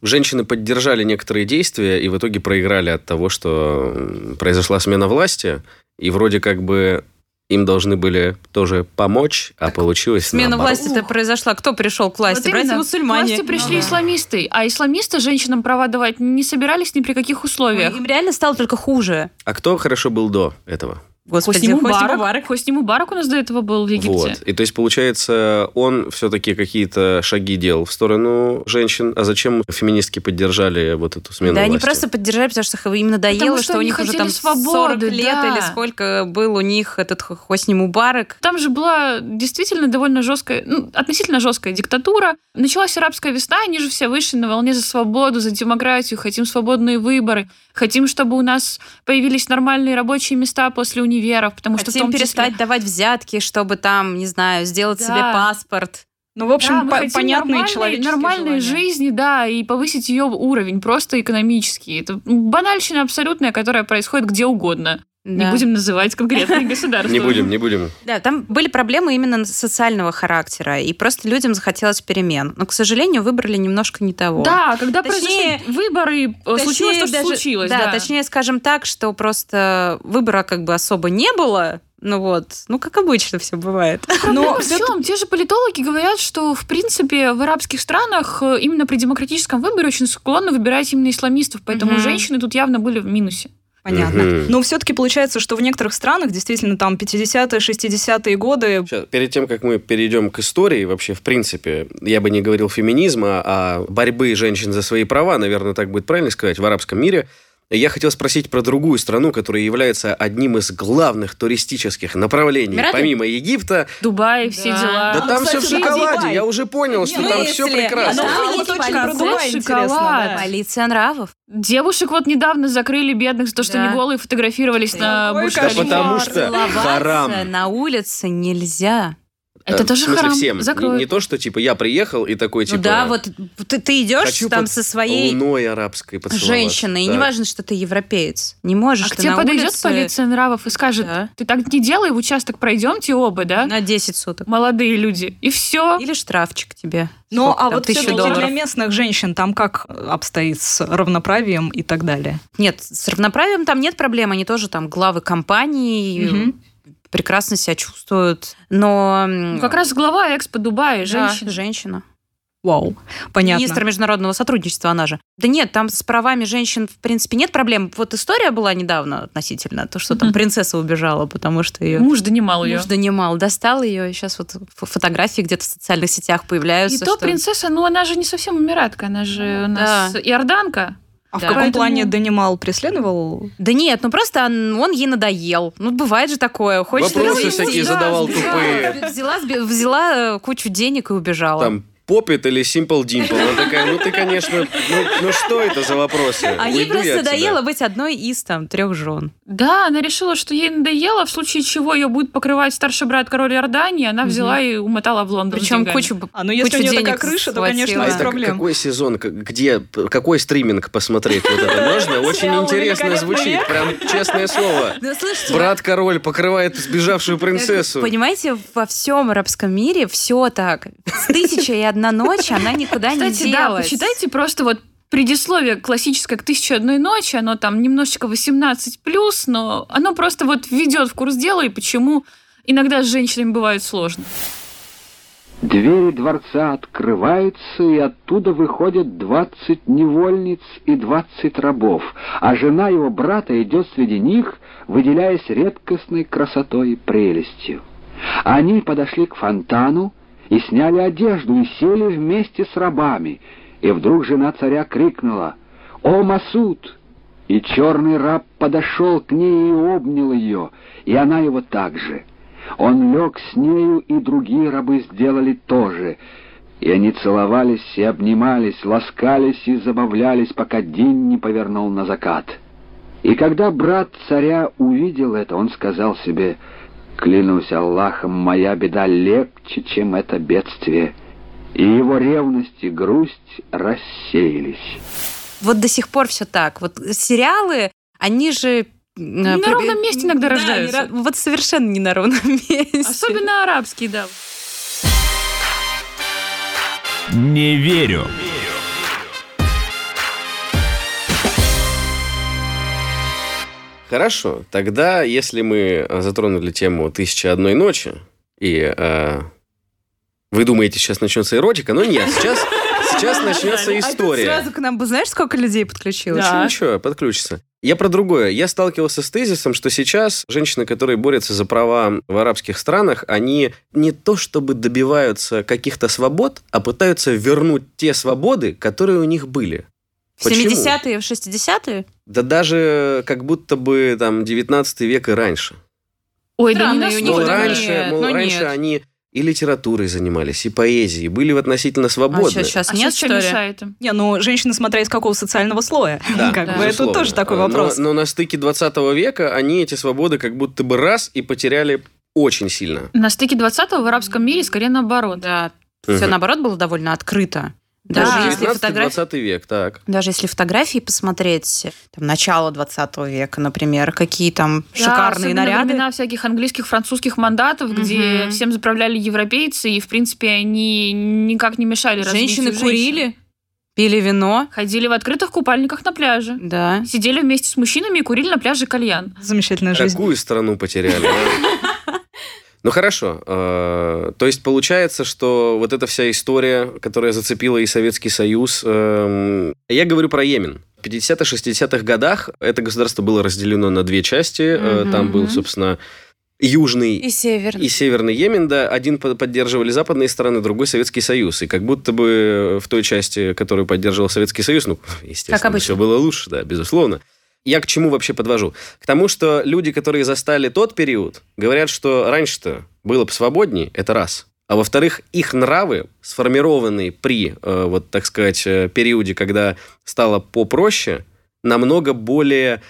женщины поддержали некоторые действия и в итоге проиграли от того, что произошла смена власти, и вроде как бы им должны были тоже помочь, а получилось Смена наоборот. власти-то произошла. Кто пришел к власти? Вот Братья мусульмане. К власти пришли Ну да. исламисты, а исламисты женщинам права давать не собирались ни при каких условиях. Им реально стало только хуже. А кто хорошо был до этого? Господи, Хосни Хосни Мубарак. Хосни Мубарак у нас до этого был в Египте. Вот. И то есть, получается, он все-таки какие-то шаги делал в сторону женщин. А зачем феминистки поддержали вот эту смену Да, они власти? просто поддержали, потому что им надоело, Потому что что, у они них уже там свободы, 40 лет да. или сколько был у них этот Хосни Мубарак. Там же была действительно довольно жесткая, ну, относительно жесткая диктатура. Началась арабская весна, они же все вышли на волне за свободу, за демократию, хотим свободные выборы, хотим, чтобы у нас появились нормальные рабочие места после универов, потому что в Хотим том числе- перестать давать взятки, чтобы там, не знаю, сделать Да. себе паспорт. Ну, в общем, Да, мы по- хотим понятные нормальной- человеческие нормальной желания. жизни, да, и повысить ее уровень, просто экономический. Это банальщина абсолютная, которая происходит где угодно. Не Да. будем называть конкретные государства. Не будем, не будем. Да, там были проблемы именно социального характера, и просто людям захотелось перемен. Но, к сожалению, выбрали немножко не того. Да, когда Точнее- произошли выборы, э, Точнее, случилось то, что даже- случилось. Да, Да, точнее, скажем так, что просто выбора как бы особо не было. Ну вот, ну как обычно все бывает. Но Но в чем? Те же политологи говорят, что, в принципе, в арабских странах э, именно при демократическом выборе очень склонны выбирать именно исламистов, поэтому Мгм. женщины тут явно были в минусе. Понятно. Мгм. Но все-таки получается, что в некоторых странах, действительно, там 50-е, 60-е годы, Сейчас, перед тем, как мы перейдем к истории, вообще, в принципе, я бы не говорил феминизма, а борьбы женщин за свои права, наверное, так будет правильно сказать, в арабском мире, я хотел спросить про другую страну, которая является одним из главных туристических направлений, Эмираты? помимо Египта. Дубай, все Да. дела. Да ну, там кстати, все в да, шоколаде, Дубай. я уже понял, что Не, там ну, все если- прекрасно. А, ну, есть вот очень Дубай шоколад. да. Полиция нравов. Девушек вот недавно закрыли бедных за то, что Да. они голые фотографировались на Какой бурж Да потому что Целоваться харам. на улице нельзя. Это Э, тоже в смысле, харам. всем. Не, Закроют. не то, что типа я приехал и такой типа. ну да, вот ты, ты идешь хочу там под со своей луной арабской женщиной, и Да. неважно, что ты европеец, не можешь А к ты тебе на подойдет улице полиция нравов и скажет, Да. ты так не делай, в участок пройдемте оба, да? на 10 суток. Молодые люди. И все. Или штрафчик тебе. Ну, а там, вот все-таки для местных женщин там как обстоит с равноправием и так далее? Нет, с равноправием там нет проблем, они тоже там главы компаний, Мгм. Прекрасно себя чувствуют, но... Ну, как раз глава Экспо Дубая, Да, женщина. женщина. Вау, понятно. Министр международного сотрудничества она же. Да нет, там с правами женщин, в принципе, нет проблем. Вот история была недавно относительно, то, что там принцесса убежала, потому что ее Муж донимал ее. муж донимал, достал ее, и сейчас вот фотографии где-то в социальных сетях появляются. И то что- принцесса, ну она же не совсем эмиратка, она же у нас Да. иорданка. А в Да. каком Поэтому- плане Данимал преследовал? Да нет, ну просто он, он ей надоел. Ну, бывает же такое. Хочешь Вопросы всякие да, задавал да. тупые. Взяла, взяла э, кучу денег и убежала. Там Попит или Simple Dimple. Она такая, ну ты, конечно, ну, ну что это за вопросы? А ей Уйду просто от тебя. надоело быть одной из там трех жен. Да, она решила, что ей надоело, в случае чего ее будет покрывать старший брат король Иордании, она взяла и умотала в Лондон. Причем кучу А, ну если Кучу у нее такая крыша, то, конечно. А без это проблем. какой сезон, где, какой стриминг посмотреть вот это можно? Очень интересно «Великолепный звучит, век». прям честное слово. Ну, слушайте, Брат-король покрывает сбежавшую принцессу. Понимаете, во всем арабском мире все так. С тысяча и одна ночь она никуда Кстати, не да, делась. почитайте просто вот предисловие классическое к «Тысяче одной ночи», оно там немножечко 18+, но оно просто вот введет в курс дела, и почему иногда с женщинами бывает сложно. Двери дворца открываются, и оттуда выходят двадцать невольниц и двадцать рабов, а жена его брата идет среди них, выделяясь редкостной красотой и прелестью. Они подошли к фонтану и сняли одежду и сели вместе с рабами, и вдруг жена царя крикнула «О, Масуд!» И черный раб подошел к ней и обнял ее, и она его также. Он лег с нею, и другие рабы сделали то же. И они целовались и обнимались, ласкались и забавлялись, пока день не повернул на закат. И когда брат царя увидел это, он сказал себе, «Клянусь Аллахом, моя беда легче, чем это бедствие». И его ревность и грусть рассеялись. Вот до сих пор все так. Вот сериалы, они же... На ровном месте иногда рождаются. Вот совершенно не на ровном месте. Особенно арабские, да. Не верю. Хорошо, тогда если мы затронули тему «Тысяча одной ночи», и э, вы думаете, сейчас начнется эротика, но нет, сейчас, сейчас начнется А история. сразу к нам, знаешь, сколько людей подключилось? Да. Ничего, подключится. Я про другое. Я сталкивался с тезисом, что сейчас женщины, которые борются за права в арабских странах, они не то чтобы добиваются каких-то свобод, а пытаются вернуть те свободы, которые у них были. В Почему? 70-е, в 60-е? Да даже как будто бы там 19 век и раньше. Ой, да не Мол, раньше, нет, мол, ну раньше нет. они и литературой занимались, и поэзией, были в относительно свободны. А сейчас, сейчас А нет, сейчас что что ли? мешает им? Не, ну, женщины, смотря из какого социального слоя. Да, как да. бы это тоже такой Но- вопрос. Но, на стыке 20 века они эти свободы как будто бы раз и потеряли очень сильно. На стыке 20-го в арабском мире скорее наоборот. Да, Мгм. все наоборот было довольно открыто. Да. Даже если 19-20 фотографии... век, так. Даже если фотографии посмотреть, там, начало 20 века, например, какие там Да, шикарные наряды. времена всяких английских, французских мандатов, где Мгм. всем заправляли европейцы, и, в принципе, они никак не мешали Женщины развитию курили, женщин. пили вино. Ходили в открытых купальниках на пляже. Да. Сидели вместе с мужчинами и курили на пляже кальян. Замечательная жизнь. Какую страну потеряли? Ну хорошо. э, То есть получается, что вот эта вся история, которая зацепила и Советский Союз... эм, Я говорю про Йемен. В 50-60-х годах это государство было разделено на две части. Мгм. Там был, собственно, южный И север. и Северный Йемен, да, один под- поддерживали западные страны, другой Советский Союз. И как будто бы в той части, которую поддерживал Советский Союз, ну, естественно, все было лучше, да, безусловно. Я к чему вообще подвожу? К тому, что люди, которые застали тот период, говорят, что раньше-то было бы свободнее, это раз. А во-вторых, их нравы, сформированные при, э, вот так сказать, э, периоде, когда стало попроще, намного более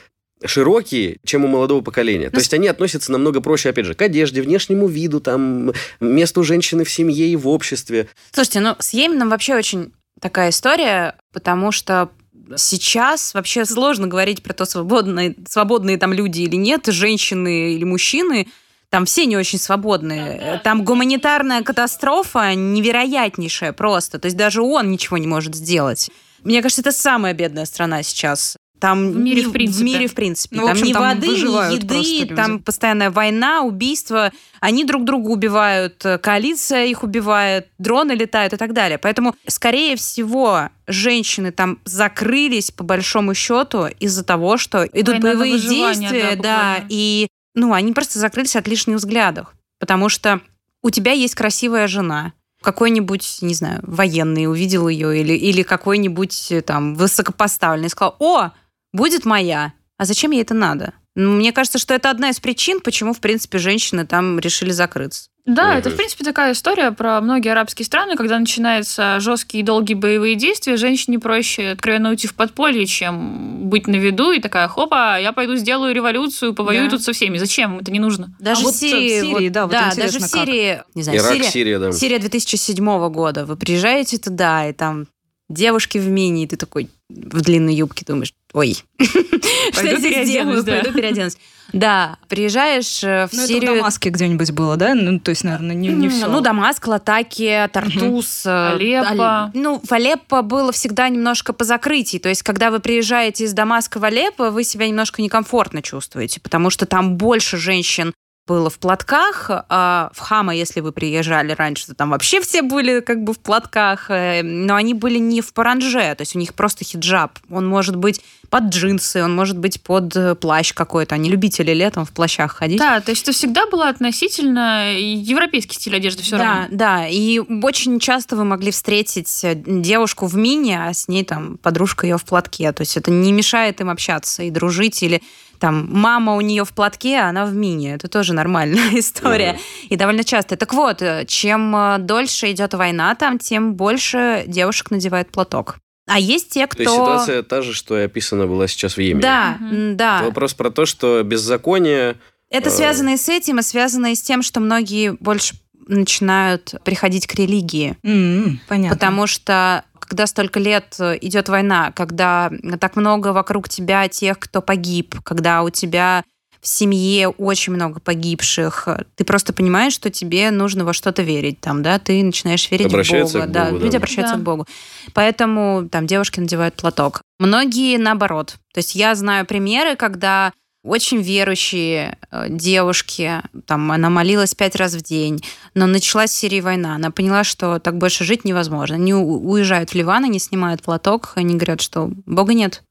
широкие, чем у молодого поколения. То есть они относятся намного проще, опять же, к одежде, внешнему виду, там, месту женщины в семье и в обществе. Слушайте, ну с Йеменом вообще очень такая история, потому что сейчас вообще сложно говорить про то, свободные, свободные там люди или нет, женщины или мужчины. Там все не очень свободные. Там гуманитарная катастрофа невероятнейшая просто. То есть даже он ничего не может сделать. Мне кажется, это самая бедная страна сейчас. Там В мире в принципе. В мире в принципе. Ну, в там общем, ни там воды, ни еды, там постоянная война, убийства. Они друг друга убивают, э, коалиция их убивает, дроны летают и так далее. Поэтому, скорее всего, женщины там закрылись по большому счету из-за того, что идут Война на боевые действия, да, да, и ну они просто закрылись от лишних взглядов, потому что у тебя есть красивая жена, какой-нибудь, не знаю, военный увидел ее или, или какой-нибудь э, там высокопоставленный сказал, о, будет моя, а зачем ей это надо? Мне кажется, что это одна из причин, почему, в принципе, женщины там решили закрыться. Да, Мгм. это, в принципе, такая история про многие арабские страны, когда начинаются жесткие и долгие боевые действия, женщине проще откровенно уйти в подполье, чем быть на виду и такая, хопа, я пойду сделаю революцию, повоюю Да. тут со всеми. Зачем? Это не нужно. Даже вот в Сирии, в Сирии, да, вот даже интересно, в как. Сирии, не знаю, Ирак, Сирия, Сирия, да. Сирия 2007 года. Вы приезжаете туда, и там девушки в мини, и ты такой в длинной юбке думаешь, ой, что я здесь делаю? Пойду переоденусь. Да, приезжаешь э, в Ну, это в Сирию... Дамаске где-нибудь было, да? Ну, то есть, наверное, не, не все. Ну, Дамаск, Латакия, Тартус. э, Алеппо. Ну, в Алеппо было всегда немножко по закрытии. То есть, когда вы приезжаете из Дамаска в Алеппо, вы себя немножко некомфортно чувствуете, потому что там больше женщин было в платках, а в Хама, если вы приезжали раньше, то там вообще все были как бы в платках, э, но они были не в паранже, то есть у них просто хиджаб. Он может быть под джинсы, он может быть под э, плащ какой-то. Они любители летом в плащах ходить. Да, то есть это всегда было относительно европейский стиль одежды все да, равно. да. И очень часто вы могли встретить э, девушку в мини, а с ней там подружка ее в платке. То есть это не мешает им общаться и дружить. Или там мама у нее в платке, а она в мини. Это тоже нормальная история. И довольно часто. Так вот, э, чем э, дольше идет война там, тем больше девушек надевает платок. А есть те, кто... То есть ситуация та же, что и описана была сейчас в Йемене. Да, м, да. Вопрос про то, что беззаконие... Это Э. связано и с этим, и связано и с тем, что многие больше начинают приходить к религии. М, Понятно. Потому что когда столько лет э, идет война, когда так много вокруг тебя тех, кто погиб, когда у тебя в семье очень много погибших, э, ты просто понимаешь, что тебе нужно во что-то верить, там, да, ты начинаешь верить Обращаются в Бога, к да, Богу, да. люди обращаются Да. к Богу. Поэтому там девушки надевают платок. Многие наоборот. То есть я знаю примеры, когда очень верующие э, девушки, там она молилась пять раз в день, но началась Сирия война, она поняла, что так больше жить невозможно. Они уезжают в Ливан, они снимают платок, они говорят, что Бога нет.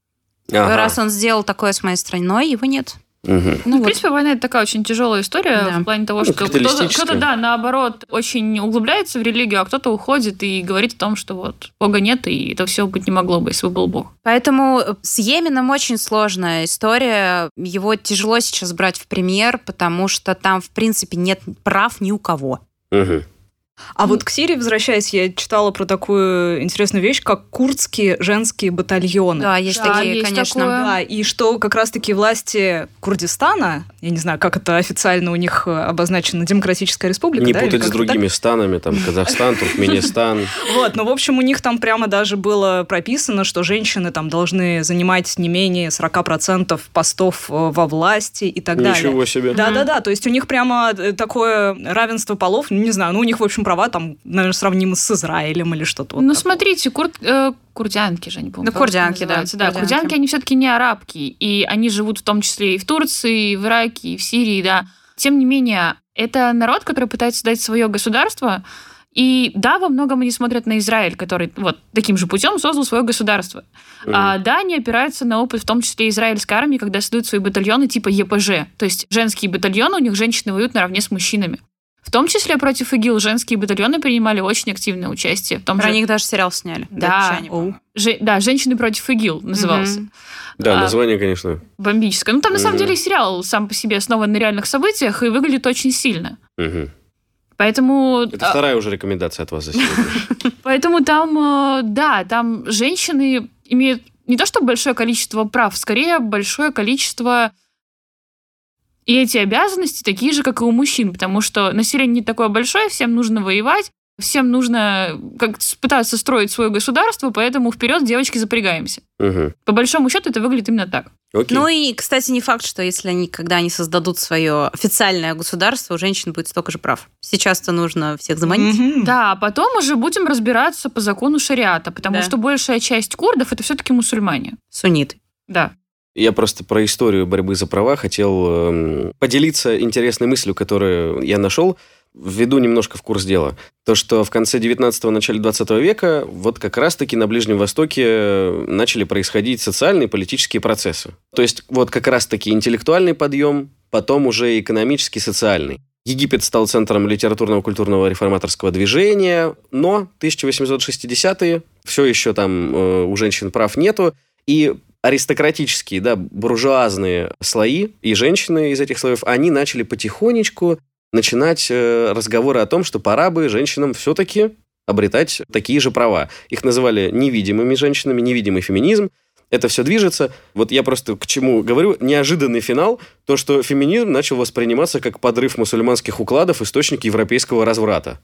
Ага. Раз он сделал такое с моей страной, его нет. Угу. Ну, в вот. принципе, война это такая очень тяжелая история да. в плане того, ну, что кто-то, кто-то, да, наоборот, очень углубляется в религию, а кто-то уходит и говорит о том, что вот Бога нет, и это все быть не могло бы, если бы был Бог. Поэтому с Йеменом очень сложная история. Его тяжело сейчас брать в пример, потому что там, в принципе, нет прав ни у кого. Угу. А вот к Сирии, возвращаясь, я читала про такую интересную вещь, как курдские женские батальоны. Да, есть да, такие, есть конечно. Такое. Да, и что как раз-таки власти Курдистана, я не знаю, как это официально у них обозначено, Демократическая Республика, Не да, путать с другими так? станами, там, Казахстан, Туркменистан. Вот, ну, в общем, у них там прямо даже было прописано, что женщины там должны занимать не менее 40% постов э, во власти и так далее. Ничего себе. Да-да-да, то есть у них прямо э, такое равенство полов, не знаю, ну, у них, в общем, права там, наверное, сравнимы с Израилем или что-то. Ну, вот смотрите, кур... э, курдянки же, они, помню. Ну, курдянки, да. Да, курдянки. курдянки, они все-таки не арабки, и они живут в том числе и в Турции, и в Ираке, и в Сирии, да. Тем не менее, это народ, который пытается создать свое государство, и да, во многом они смотрят на Израиль, который вот таким же путем создал свое государство. Mm. А, да, они опираются на опыт, в том числе израильской армии, когда создают свои батальоны типа ЕПЖ. То есть женские батальоны, у них женщины воюют наравне с мужчинами. В том числе против ИГИЛ женские батальоны принимали очень активное участие. В том Про же... них даже сериал сняли. Да, Же... да «Женщины против ИГИЛ» назывался. Угу. Да, а, название, конечно. Бомбическое. Ну, там, на самом деле, сериал сам по себе основан на реальных событиях и выглядит очень сильно. Угу. Поэтому... Это вторая уже рекомендация от вас за сегодня. Поэтому там, э, да, там женщины имеют не то что большое количество прав, скорее большое количество и эти обязанности такие же, как и у мужчин, потому что население не такое большое, всем нужно воевать, всем нужно как пытаться строить свое государство, поэтому вперед, девочки, запрягаемся. Угу. По большому счету это выглядит именно так. Окей. Ну и, кстати, не факт, что если они, когда они создадут свое официальное государство, у женщин будет столько же прав. Сейчас-то нужно всех заманить. Mm-hmm. Да, а потом уже будем разбираться по закону шариата, потому да. что большая часть курдов это все-таки мусульмане. Сунниты. Да. Я просто про историю борьбы за права хотел э, поделиться интересной мыслью, которую я нашел. Введу немножко в курс дела. То, что в конце 19-го, начале 20 века вот как раз-таки на Ближнем Востоке начали происходить социальные и политические процессы. То есть вот как раз-таки интеллектуальный подъем, потом уже экономический, социальный. Египет стал центром литературного культурного реформаторского движения, но 1860-е все еще там э, у женщин прав нету, и аристократические, да, буржуазные слои и женщины из этих слоев, они начали потихонечку начинать э, разговоры о том, что пора бы женщинам все-таки обретать такие же права. Их называли невидимыми женщинами, невидимый феминизм. Это все движется. Вот я просто к чему говорю, неожиданный финал, то, что феминизм начал восприниматься как подрыв мусульманских укладов, источник европейского разврата.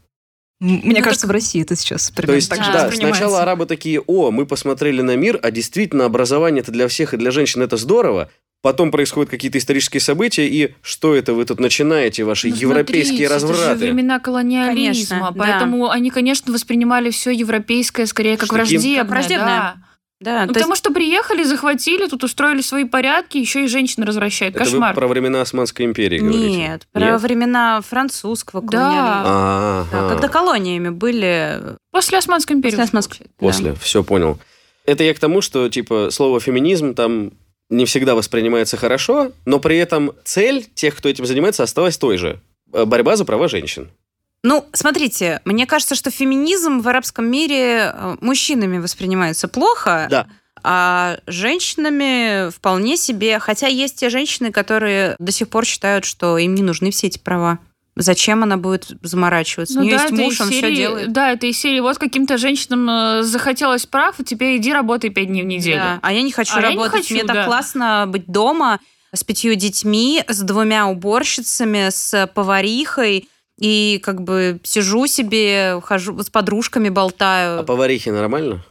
Мне ну, кажется, так... в России это сейчас примерно То есть, так да, же сначала арабы такие, о, мы посмотрели на мир, а действительно образование это для всех и для женщин это здорово. Потом происходят какие-то исторические события, и что это вы тут начинаете, ваши ну, европейские смотрите, развраты? Это же времена колониализма, конечно, поэтому да. они, конечно, воспринимали все европейское скорее как враждебное. Враждебное. Да. Да, ну, потому есть... что приехали, захватили, тут устроили свои порядки, еще и женщин развращают. Это Кошмар. Вы про времена Османской империи говорите? Нет, про Нет? времена французского колониализма. Да. да. Когда колониями были... После Османской империи. После Османской. После, да. все понял. Это я к тому, что, типа, слово феминизм там не всегда воспринимается хорошо, но при этом цель тех, кто этим занимается, осталась той же. Борьба за права женщин. Ну, смотрите, мне кажется, что феминизм в арабском мире э, мужчинами воспринимается плохо. Да. А женщинами вполне себе, хотя есть те женщины, которые до сих пор считают, что им не нужны все эти права. Зачем она будет заморачиваться? Ну, У нее да, есть муж, он серии, все делает. Да, это из серии вот каким-то женщинам э, захотелось прав, и теперь иди работай пять дней в неделю. Да. А я не хочу а работать. Не хочу, Мне да. так классно быть дома с пятью детьми, с двумя уборщицами, с поварихой. И как бы сижу себе, хожу с подружками, болтаю. А поварихи нормально?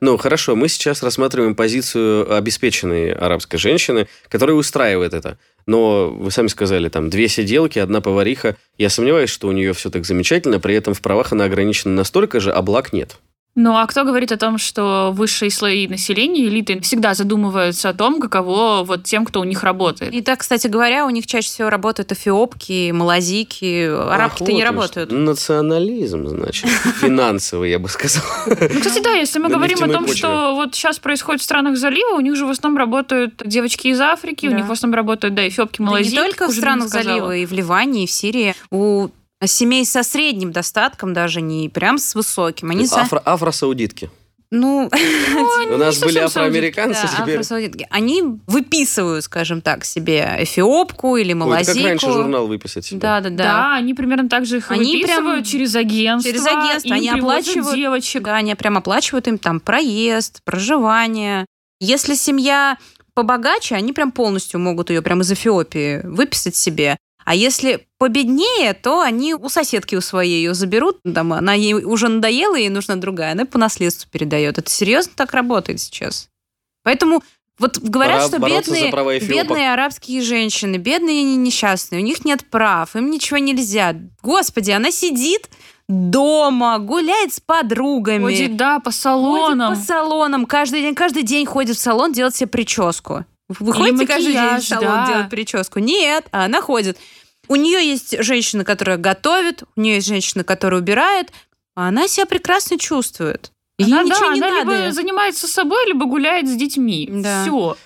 Ну, хорошо, мы сейчас рассматриваем позицию обеспеченной арабской женщины, которая устраивает это. Но вы сами сказали, там, две сиделки, одна повариха. Я сомневаюсь, что у нее все так замечательно, при этом в правах она ограничена настолько же, а благ нет. Ну а кто говорит о том, что высшие слои населения, элиты, всегда задумываются о том, каково вот тем, кто у них работает? И так, кстати говоря, у них чаще всего работают эфиопки, малазийки, арабки-то не вот работают. он что. Национализм, значит. Финансовый, я бы сказал. Ну, кстати, да, если мы говорим о том, что вот сейчас происходит в странах залива, у них же в основном работают девочки из Африки, у них в основном работают, да, эфиопки, Да малазийки. не только в странах залива, и в Ливане, и в Сирии. У семей со средним достатком, даже не прям с высоким. Они са- Афро- Афросаудитки. Ну, У нас были афроамериканцы, да, теперь... афросаудитки. Они выписывают, скажем так, себе эфиопку или Ой, малазийку. как раньше журнал выписать себе. Да, да, да. Да, они примерно так же их Они выписывают прям через агентство. через агентство, они оплачивают- девочек. Да, они прям оплачивают им там проезд, проживание. Если семья побогаче, они прям полностью могут ее прям из Эфиопии выписать себе. А если победнее, то они у соседки у своей ее заберут, там, она ей уже надоела, ей нужна другая, она по наследству передает. Это серьезно так работает сейчас. Поэтому вот говорят, Пора что бедные, бедные арабские женщины, бедные и несчастные, у них нет прав, им ничего нельзя. Господи, она сидит дома, гуляет с подругами. Ходит, да, по салонам. Ходит по салонам. Каждый день, каждый день ходит в салон делать себе прическу. Вы ходите каждый день в салон да. делать прическу? Нет, а она ходит. У нее есть женщина, которая готовит, у нее есть женщина, которая убирает, а она себя прекрасно чувствует. Ей Она, ничего да, не она надо. либо занимается собой, либо гуляет с детьми. Да. Все.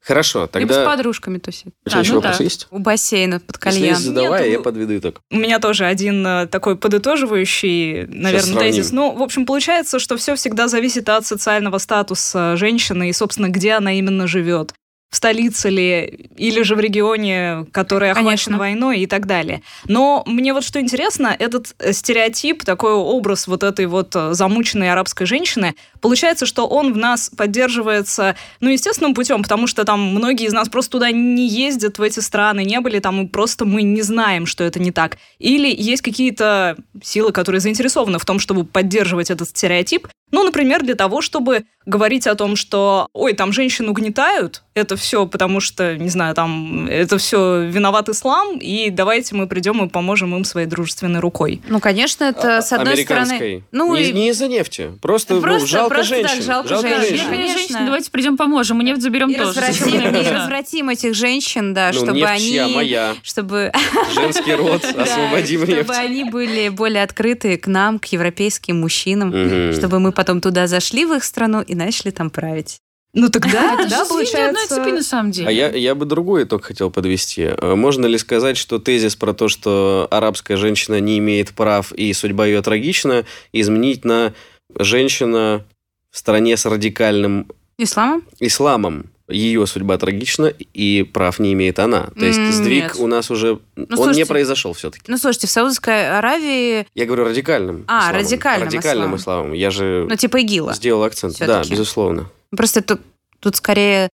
Хорошо, Либо с тогда... подружками тусит. Еще А, еще ну вопрос да. есть? У бассейна под Если кальян. есть, задавай, Нету. я подведу итог. У меня тоже один э, такой подытоживающий, наверное, тезис. Ну, в общем, получается, что все всегда зависит от социального статуса женщины и, собственно, где она именно живет. В столице ли, или же в регионе, который охвачен Конечно. войной и так далее. Но мне вот что интересно, этот э, стереотип, такой образ вот этой вот э, замученной арабской женщины, получается, что он в нас поддерживается, ну, естественным путем, потому что там многие из нас просто туда не ездят, в эти страны, не были там, и просто мы не знаем, что это не так. Или есть какие-то силы, которые заинтересованы в том, чтобы поддерживать этот стереотип. Ну, например, для того, чтобы говорить о том, что, ой, там женщин угнетают, это все потому что, не знаю, там, это все виноват ислам, и давайте мы придем и поможем им своей дружественной рукой. Ну, конечно, это с одной Американской. стороны... Ну, не, и- не из-за нефти. Просто, ну, Просто- жалко просто, женщин. жалко женщин. женщин. Бедные Конечно. женщины, давайте придем поможем, мы нефть заберем и тоже. развратим, и развратим этих женщин, да, Ну, чтобы нефть они... чья? Моя. Чтобы Женский род. Освободим чтобы нефть. они были более открыты к нам, к европейским мужчинам, чтобы мы потом туда зашли в их страну и начали там править. Ну тогда, Это да, одной получается... цепи на самом деле. А я, я бы другой итог хотел подвести. Э, Можно ли сказать, что тезис про то, что арабская женщина не имеет прав и судьба ее трагична, изменить на женщина в стране с радикальным Исламом? исламом? Ее судьба трагична, и прав не имеет она. То есть сдвиг нет. у нас уже... он не слушайте, произошел все-таки. Ну, слушайте, в Саудовской Аравии, Я говорю радикальным А, исламом. радикальным Радикальным исламом. исламом. Я же ну, типа ИГИЛа. сделал акцент. Да, безусловно. Просто тут, тут скорее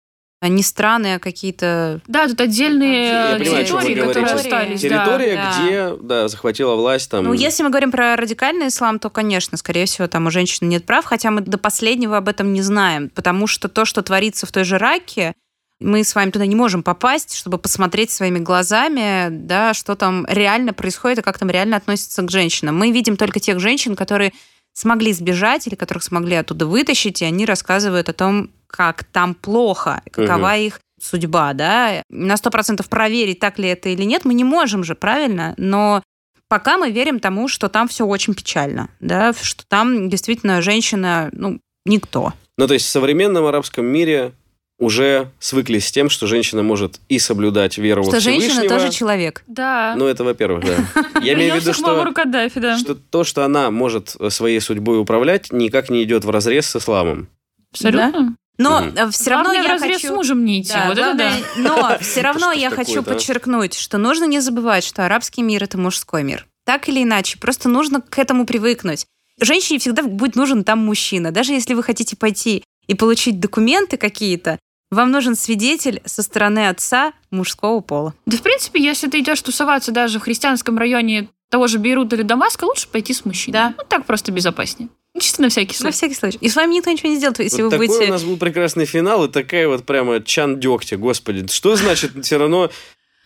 не страны, а какие-то... Да, тут отдельные Я понимаю, территории, которые говорите. остались. да. Территория, да. где да, захватила власть там... Ну, если мы говорим про радикальный ислам, то, конечно, скорее всего, там у женщин нет прав, хотя мы до последнего об этом не знаем, потому что то, что творится в той же Раке, мы с вами туда не можем попасть, чтобы посмотреть своими глазами, да, что там реально происходит и как там реально относятся к женщинам. Мы видим только тех женщин, которые смогли сбежать или которых смогли оттуда вытащить, и они рассказывают о том, как там плохо, какова их судьба, да. На сто процентов проверить, так ли это или нет, мы не можем же, правильно? Но пока мы верим тому, что там все очень печально, да, что там действительно женщина, ну, никто. Ну, то есть в современном арабском мире уже свыклись с тем, что женщина может и соблюдать веру что во женщина Всевышнего. тоже человек. Да. Ну, это во-первых, да. Я имею в виду, что, Мамару Каддафи, да. что то, что она может своей судьбой управлять, никак не идет в разрез с исламом. Абсолютно. Но Мгм. все равно Главное, я в хочу... с мужем не идти. Да, вот это да. главное- Но все равно я хочу подчеркнуть, что нужно не забывать, что арабский мир это мужской мир. Так или иначе, просто нужно к этому привыкнуть. Женщине всегда будет нужен там мужчина. Даже если вы хотите пойти и получить документы какие-то, вам нужен свидетель со стороны отца мужского пола. Да, в принципе, если ты идешь тусоваться даже в христианском районе того же Бейрута или Дамаска, лучше пойти с мужчиной. Да. Ну, так просто безопаснее. Ну, Чисто на всякий На случай. всякий случай. И с вами никто ничего не сделает, если Вот вы такой будете... у нас был прекрасный финал, и такая вот прямо чан дегтя, господи. Что значит все равно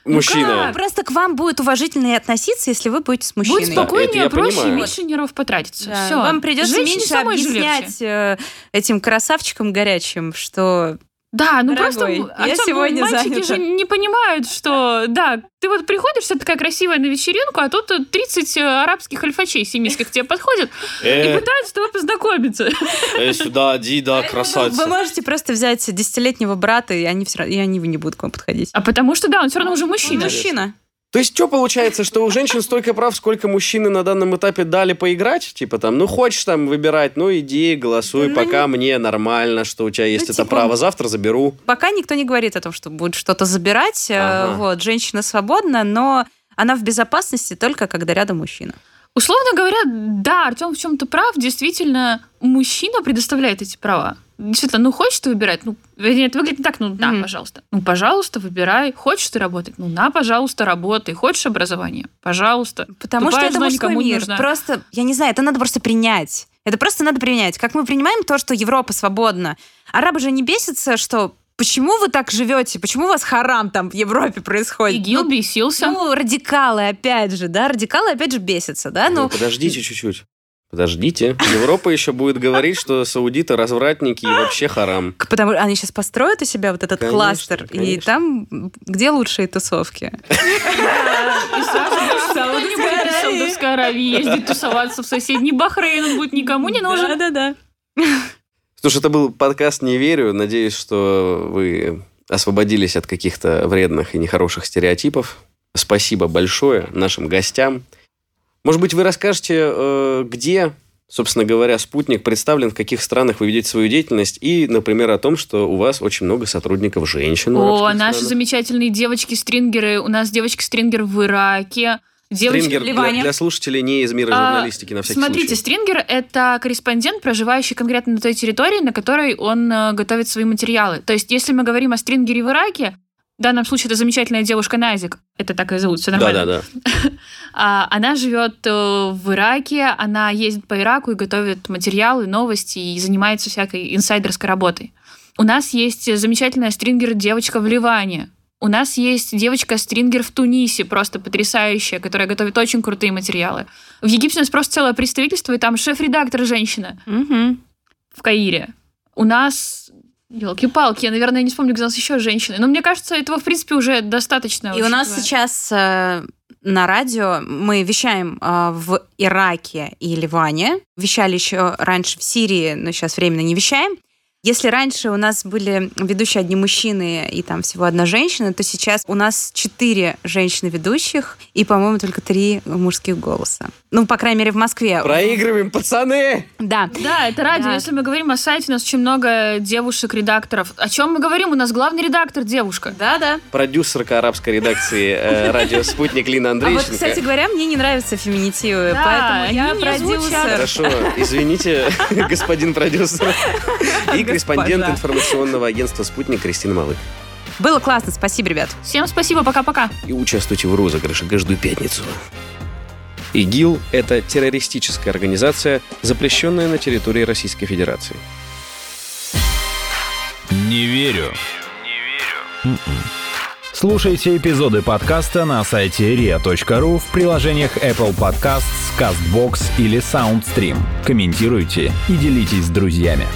мужчина. как? Просто к вам будет уважительнее относиться, если вы будете с мужчиной. Будет спокойнее, я проще, понимаю. меньше нервов потратиться. Да, Все. Вам придется Женщине меньше объяснять э, этим красавчикам горячим, что Да, ну Дорогой, просто я Артём, ну, сегодня мальчики занята. же не понимают, что да, ты вот приходишь, вся такая красивая на вечеринку, а тут 30 арабских альфачей семийских к тебе подходят и Э, пытаются с тобой познакомиться. э, сюда, иди, да, вы красавица. можете просто взять десятилетнего брата, и они все равно, и они не будут к вам подходить. А потому что, да, он все равно уже мужчина. мужчина. То есть что получается, что у женщин столько прав, сколько мужчины на данном этапе дали поиграть? Типа там, ну хочешь там выбирать, ну иди, голосуй, Ну, пока мне нормально, что у тебя есть Ну, это типа, право, завтра заберу. Пока никто не говорит о том, что будет что-то забирать. э, Ага. Вот, женщина свободна, но она в безопасности только когда рядом мужчина. Условно говоря, да, Артем в чем-то прав. Действительно, мужчина предоставляет эти права. Действительно, ну хочешь ты выбирать? Ну, вернее, это выглядит так, ну да, Мгм. пожалуйста. Ну, пожалуйста, выбирай. Хочешь ты работать? Ну, на, пожалуйста, работай. Хочешь образование? Пожалуйста. Потому Тупая что это мужской мир. нужна. Просто, я не знаю, это надо просто принять. Это просто надо принять. Как мы принимаем то, что Европа свободна. Арабы же не бесятся, что почему вы так живете, почему у вас харам там в Европе происходит. ИГИЛ Ну, бесился. ну, радикалы, опять же, да, радикалы опять же бесятся, да, Ну, ну, подождите чуть-чуть. Подождите. Европа еще будет говорить, что саудиты развратники и вообще харам. потому что они сейчас построят у себя вот этот Конечно, кластер, и конечно. там м, где лучшие тусовки? И Саудовской Аравии ездить тусоваться в соседний Бахрейн. Он будет никому не нужен. Да-да-да. Слушай, это был подкаст «Не верю». Надеюсь, что вы освободились от каких-то вредных и нехороших стереотипов. Спасибо большое нашим гостям. Может быть, вы расскажете, э, где, собственно говоря, спутник представлен, в каких странах вы ведете свою деятельность, и, например, о том, что у вас очень много сотрудников женщин. О, наши странах. замечательные девочки-стрингеры. У нас девочки-стрингер в Ираке. Девочки Стрингер для, для слушателей не из мира А, журналистики, на всякий Смотрите, случай. стрингер — это корреспондент, проживающий конкретно на той территории, на которой он э, готовит свои материалы. То есть, если мы говорим о стрингере в Ираке, в данном случае это замечательная девушка Назик, это так и зовут, все нормально. Да-да-да. А, Она живет э, в Ираке, она ездит по Ираку и готовит материалы, новости и занимается всякой инсайдерской работой. У нас есть замечательная стрингер-девочка в Ливане. У нас есть девочка-стрингер в Тунисе, просто потрясающая, которая готовит очень крутые материалы. В Египте у нас просто целое представительство, и там шеф-редактор женщина Мгм. в Каире. У нас... Елки-палки, я, наверное, не вспомню, где у нас еще женщины. Но мне кажется, этого, в принципе, уже достаточно. И у нас сейчас э, на радио мы вещаем э, в Ираке и Ливане. Вещали еще раньше в Сирии, но сейчас временно не вещаем. Если раньше у нас были ведущие одни мужчины и там всего одна женщина, то сейчас у нас четыре женщины-ведущих и, по-моему, только три мужских голоса. Ну, по крайней мере, в Москве. Проигрываем, пацаны! Да. Да, это радио. Да. Если мы говорим о сайте, у нас очень много девушек-редакторов. О чем мы говорим? У нас главный редактор девушка. Да-да. Продюсерка арабской редакции э, радио «Спутник» Лина А вот, кстати говоря, мне не нравятся феминитивы, Да, поэтому я они не продюсер. Хорошо, извините, господин продюсер. И корреспондент информационного агентства «Спутник» Кристина Малык. Было классно, спасибо, ребят. Всем спасибо, пока-пока. И участвуйте в розыгрыше каждую пятницу. ИГИЛ – это террористическая организация, запрещенная на территории Российской Федерации. Не верю. М-м. Слушайте эпизоды подкаста на сайте ria.ru в приложениях Apple Podcasts, CastBox или SoundStream. Комментируйте и делитесь с друзьями.